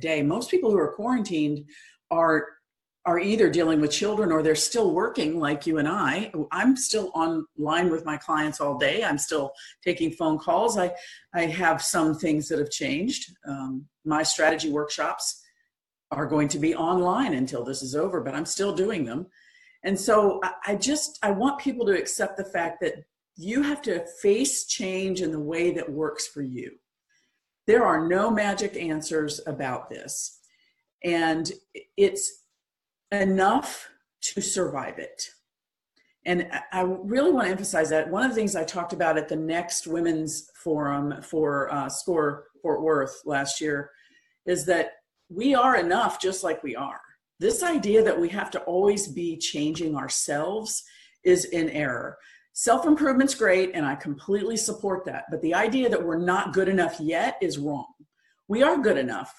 day. Most people who are quarantined are are either dealing with children or they're still working like you and I. I'm still online with my clients all day. I'm still taking phone calls. I, I have some things that have changed. Um, my strategy workshops are going to be online until this is over, but I'm still doing them. And so I, I just, I want people to accept the fact that you have to face change in the way that works for you. There are no magic answers about this. And it's enough to survive it. And I really want to emphasize that. One of the things I talked about at the next women's forum for uh, SCORE Fort Worth last year is that we are enough just like we are. This idea that we have to always be changing ourselves is in error. Self improvement's great, and I completely support that. But the idea that we're not good enough yet is wrong. We are good enough.